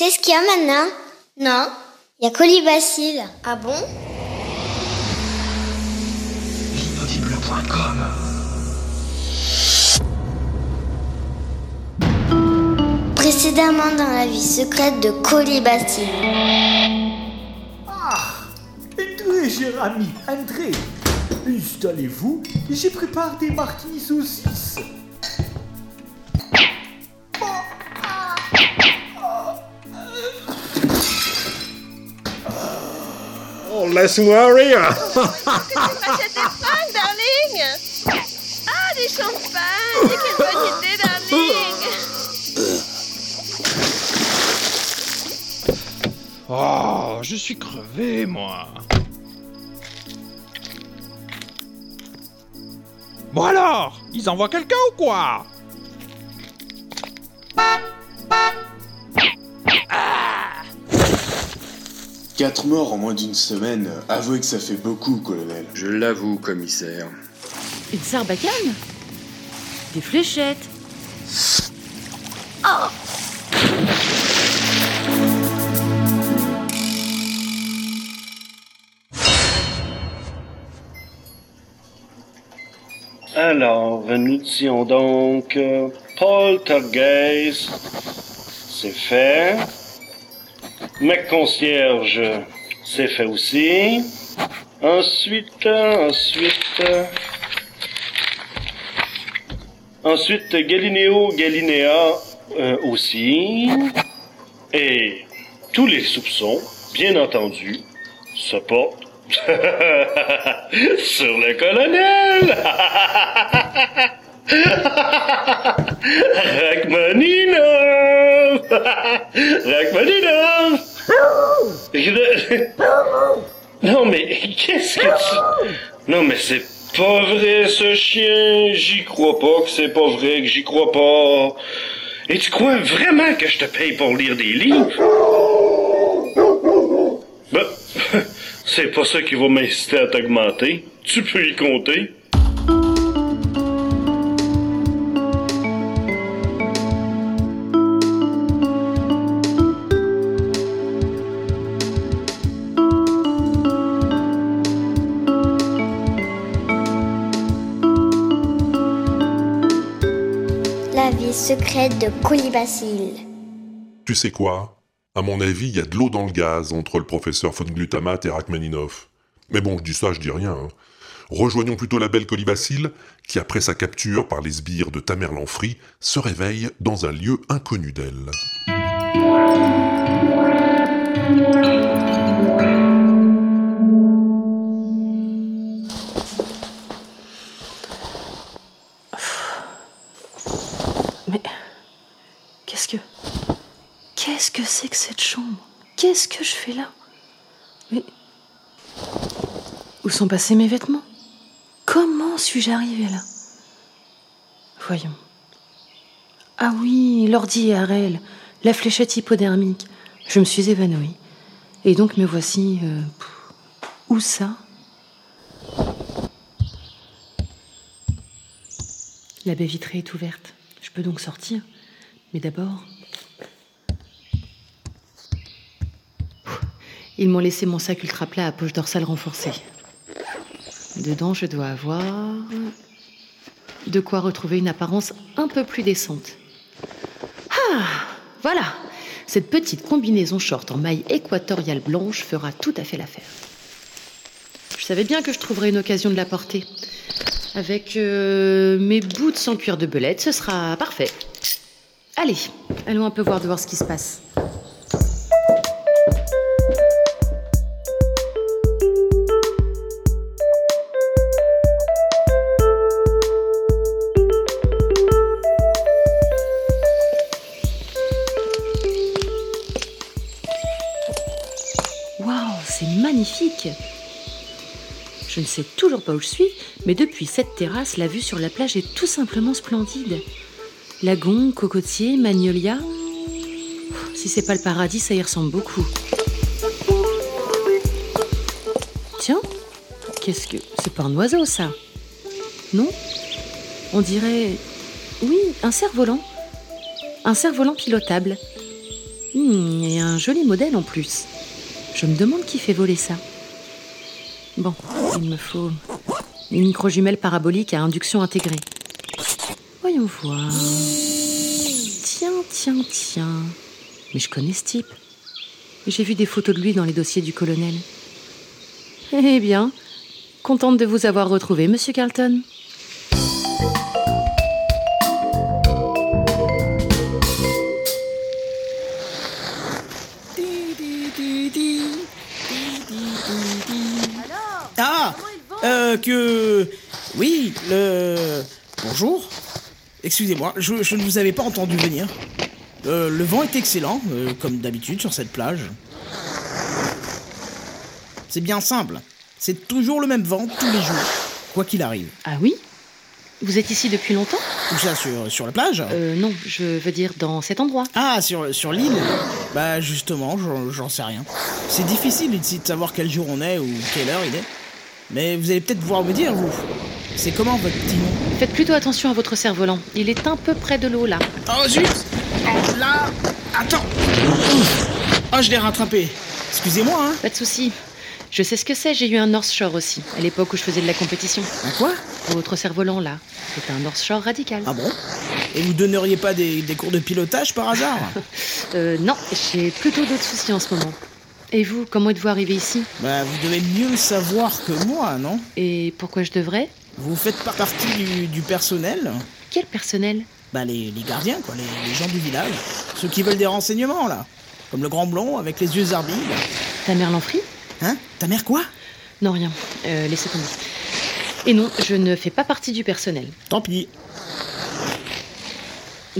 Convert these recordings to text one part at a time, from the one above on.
C'est ce qu'il y a maintenant? Non. Il y a colibacille. Ah bon? Précédemment dans la vie secrète de colibacille. Entrez, cher ami, entrez. Installez-vous, j'ai préparé des martinis saucisses. Laisse-moi rire Achète des fringues, darling? Ah, des champagnes Quelle bonne idée, darling. Oh, je suis crevé, moi. Bon alors, ils envoient quelqu'un ou quoi? Quatre morts en moins d'une semaine, avouez que ça fait beaucoup, colonel. Je l'avoue, commissaire. Une sarbacane? Des fléchettes? Alors, nous disions donc euh, poltergeist, c'est fait. Mec concierge, c'est fait aussi. Ensuite, ensuite, ensuite Galileo Galiléa euh, aussi. Et tous les soupçons, bien entendu, se portent sur le colonel. Rachmaninov Rachmaninov Non mais qu'est-ce que tu... Non mais c'est pas vrai ce chien, j'y crois pas que c'est pas vrai, que j'y crois pas. Et tu crois vraiment que je te paye pour lire des livres? Ben, c'est pas ça qui va m'inciter à t'augmenter. Tu peux y compter. Secrète de colibacille. Tu sais quoi? À mon avis, il y a de l'eau dans le gaz entre le professeur von Glutamate et Rachmaninov. Mais bon, je dis ça, je dis rien. hein. Rejoignons plutôt la belle Colibacille, qui après sa capture par les sbires de Tamerlanfri, se réveille dans un lieu inconnu d'elle. Mais qu'est-ce que. Qu'est-ce que c'est que cette chambre? Qu'est-ce que je fais là? Mais. Où sont passés mes vêtements? Comment suis-je arrivée là? Voyons. Ah oui, l'ordi et Harel, la fléchette hypodermique. Je me suis évanouie. Et donc me voici. euh, où ça? La baie vitrée est ouverte. Peux donc sortir. Mais d'abord. Ils m'ont laissé mon sac ultra plat à poche dorsale renforcée. Dedans, je dois avoir. De quoi retrouver une apparence un peu plus décente. Ah Voilà Cette petite combinaison short en maille équatoriale blanche fera tout à fait l'affaire. Je savais bien que je trouverais une occasion de la porter. Avec euh, mes boots sans cuir de belette, ce sera parfait. Allez, allons un peu voir dehors ce qui se passe. Waouh, c'est magnifique Je ne sais toujours pas où je suis, mais depuis cette terrasse, la vue sur la plage est tout simplement splendide. Lagon, cocotier, magnolia. Si c'est pas le paradis, ça y ressemble beaucoup. Tiens, qu'est-ce que. C'est pas un oiseau, ça? Non? On dirait. Oui, un cerf-volant. Un cerf-volant pilotable. Hmm, et un joli modèle en plus. Je me demande qui fait voler ça. Bon, il me faut une micro-jumelle parabolique à induction intégrée. Voyons voir. Tiens, tiens, tiens. Mais je connais ce type. J'ai vu des photos de lui dans les dossiers du colonel. Eh bien, contente de vous avoir retrouvé, monsieur Carlton. Euh, que... Oui, le... Bonjour. Excusez-moi, je, je ne vous avais pas entendu venir. Euh, le vent est excellent, euh, comme d'habitude sur cette plage. C'est bien simple. C'est toujours le même vent tous les jours, quoi qu'il arrive. Ah oui? Vous êtes ici depuis longtemps? Tout ça sur, sur la plage? Euh, non, je veux dire dans cet endroit. Ah, sur, sur l'île? Bah justement, j'en- j'en sais rien. C'est difficile ici de savoir quel jour on est ou quelle heure il est. Mais vous allez peut-être pouvoir me dire, vous. C'est comment votre petit nom? Faites plutôt attention à votre cerf-volant. Il est un peu près de l'eau là. Oh zut Oh là Attends Ouf. Oh, je l'ai rattrapé. Excusez-moi, hein Pas de souci. Je sais ce que c'est, j'ai eu un North Shore aussi, à l'époque où je faisais de la compétition. Un quoi? Votre cerf-volant là, c'est un North Shore radical. Ah bon? Et vous donneriez pas des, des cours de pilotage par hasard? Euh, non, j'ai plutôt d'autres soucis en ce moment. Et vous, comment êtes-vous arrivé ici Bah, vous devez mieux savoir que moi, non Et pourquoi je devrais Vous faites pas partie du, du personnel Quel personnel Bah, les, les gardiens, quoi, les, les gens du village. Ceux qui veulent des renseignements, là. Comme le grand blond avec les yeux arbiles. Ta mère Lanfry Hein Ta mère quoi Non, rien. Euh, laissez tomber. Et non, je ne fais pas partie du personnel. Tant pis.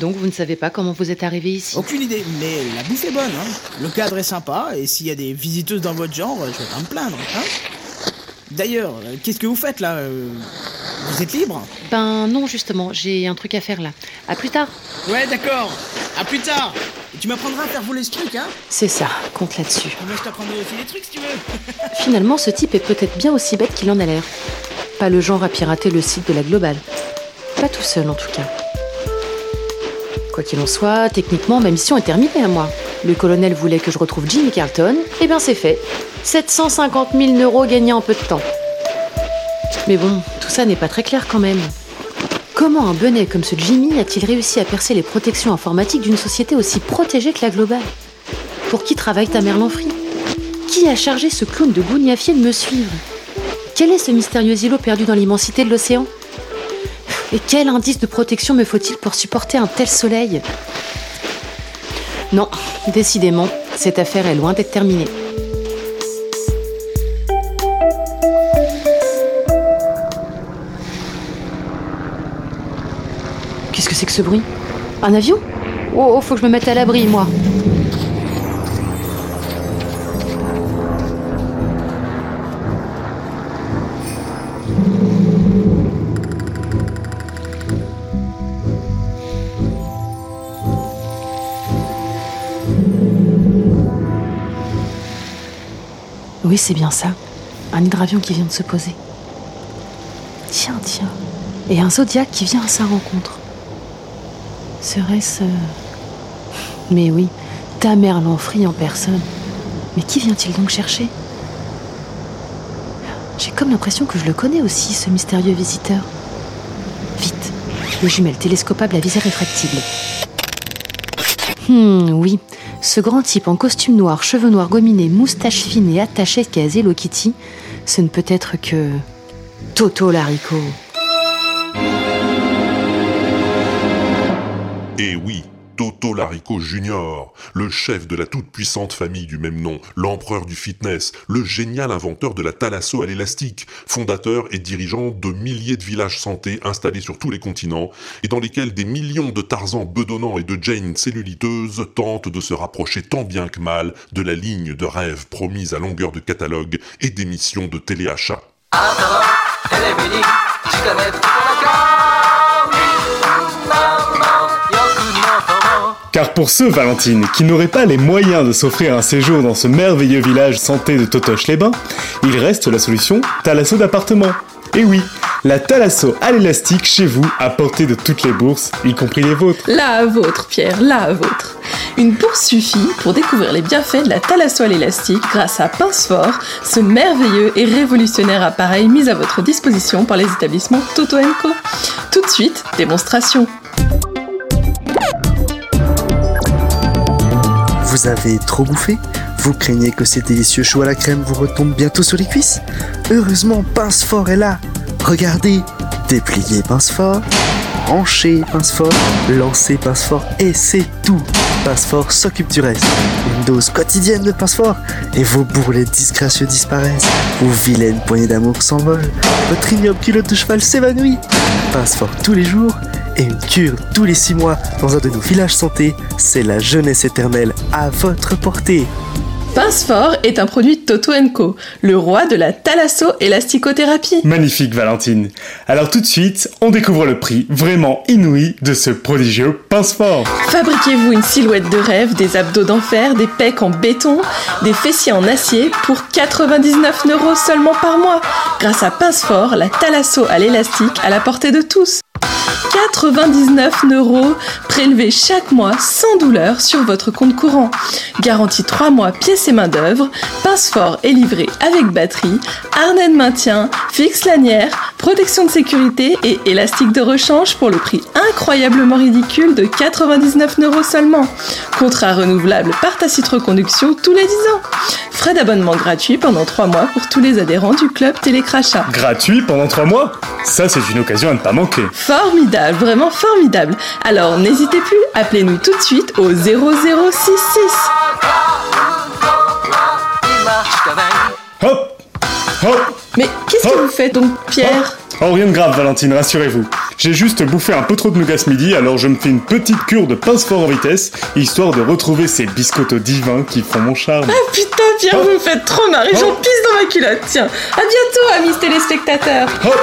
Donc vous ne savez pas comment vous êtes arrivé ici Aucune idée, mais la bouffe est bonne, hein. Le cadre est sympa, et s'il y a des visiteuses dans votre genre, je vais pas me plaindre, hein. D'ailleurs, euh, qu'est-ce que vous faites là euh, Vous êtes libre Ben non, justement, j'ai un truc à faire là. À plus tard. Ouais, d'accord. À plus tard. Et tu m'apprendras à faire voler ce truc, hein C'est ça, compte là-dessus. Moi, je t'apprendrai aussi des trucs si tu veux. Finalement, ce type est peut-être bien aussi bête qu'il en a l'air. Pas le genre à pirater le site de la Globale. Pas tout seul en tout cas. Quoi qu'il en soit, techniquement, ma mission est terminée à moi. Le colonel voulait que je retrouve Jimmy Carlton, et bien c'est fait. 750 000 euros gagnés en peu de temps. Mais bon, tout ça n'est pas très clair quand même. Comment un benet comme ce Jimmy a-t-il réussi à percer les protections informatiques d'une société aussi protégée que la Globale? Pour qui travaille ta mère Lanfry? Qui a chargé ce clown de gougnafier de me suivre? Quel est ce mystérieux îlot perdu dans l'immensité de l'océan? Et quel indice de protection me faut-il pour supporter un tel soleil Non, décidément, cette affaire est loin d'être terminée. Qu'est-ce que c'est que ce bruit? Un avion? Oh, oh, faut que je me mette à l'abri, moi. Oui, c'est bien ça. Un hydravion qui vient de se poser. Tiens, tiens. Et un zodiaque qui vient à sa rencontre. Serait-ce. euh, Mais oui, ta mère Lanfry en personne. Mais qui vient-il donc chercher? J'ai comme l'impression que je le connais aussi, ce mystérieux visiteur. Vite, le jumelle télescopable à visée réfractible. Hmm, oui, ce grand type en costume noir, cheveux noirs gominés, moustache fine et attaché qu'à Hello Kitty, ce ne peut être que. Toto Larico. Et oui, Toto Larico Junior, le chef de la toute-puissante famille du même nom, l'empereur du fitness, le génial inventeur de la thalasso à l'élastique, fondateur et dirigeant de milliers de villages santé installés sur tous les continents, et dans lesquels des millions de Tarzans bedonnants et de Jane celluliteuses tentent de se rapprocher tant bien que mal de la ligne de rêve promise à longueur de catalogue et d'émissions de téléachat. Car pour ceux, Valentine, qui n'auraient pas les moyens de s'offrir un séjour dans ce merveilleux village santé de Totoche-les-Bains, il reste la solution Thalasso d'appartement. Et oui, la Thalasso à l'élastique chez vous, à portée de toutes les bourses, y compris les vôtres. La vôtre, Pierre, la vôtre. Une bourse suffit pour découvrir les bienfaits de la Thalasso à l'élastique grâce à Pincefort, ce merveilleux et révolutionnaire appareil mis à votre disposition par les établissements Toto Co. Tout de suite, démonstration. Vous avez trop bouffé Vous craignez que ces délicieux choux à la crème vous retombent bientôt sur les cuisses Heureusement, Pincefort est là Regardez Dépliez Pincefort, branchez Pincefort, lancez Pincefort et c'est tout Pincefort s'occupe du reste. Une dose quotidienne de Pincefort et vos bourrelets disgracieux disparaissent. Vos vilaines poignées d'amour s'envolent. Votre ignoble culotte de cheval s'évanouit. Pincefort tous les jours et une cure tous les six mois dans un de nos villages santé, c'est la jeunesse éternelle à votre portée. Pincefort est un produit Toto Co, le roi de la thalasso-élasticothérapie. Magnifique Valentine. Alors tout de suite, on découvre le prix vraiment inouï de ce prodigieux Pincefort. Fabriquez-vous une silhouette de rêve, des abdos d'enfer, des pecs en béton, des fessiers en acier pour 99 euros seulement par mois. Grâce à Pincefort, la thalasso à l'élastique à la portée de tous. 99 euros prélevés chaque mois sans douleur sur votre compte courant. Garantie 3 mois pièces et main d'œuvre, pince fort et livré avec batterie, harnais de maintien, fixe lanière, protection de sécurité et élastique de rechange pour le prix incroyablement ridicule de 99 euros seulement. Contrat renouvelable par tacite reconduction tous les 10 ans. Frais d'abonnement gratuit pendant 3 mois pour tous les adhérents du club Télécrachat. Gratuit pendant 3 mois? Ça c'est une occasion à ne pas manquer. Formidable, vraiment formidable. Alors n'hésitez plus, appelez-nous tout de suite au 0066. Hop Hop Mais qu'est-ce que vous faites donc, Pierre Oh, rien de grave, Valentine, rassurez-vous. J'ai juste bouffé un peu trop de nougat ce midi, alors je me fais une petite cure de pince fort en vitesse, histoire de retrouver ces biscottos divins qui font mon charme. Ah putain, Pierre, vous me faites trop marrer, j'en pisse dans ma culotte. Tiens, à bientôt, amis téléspectateurs. Hop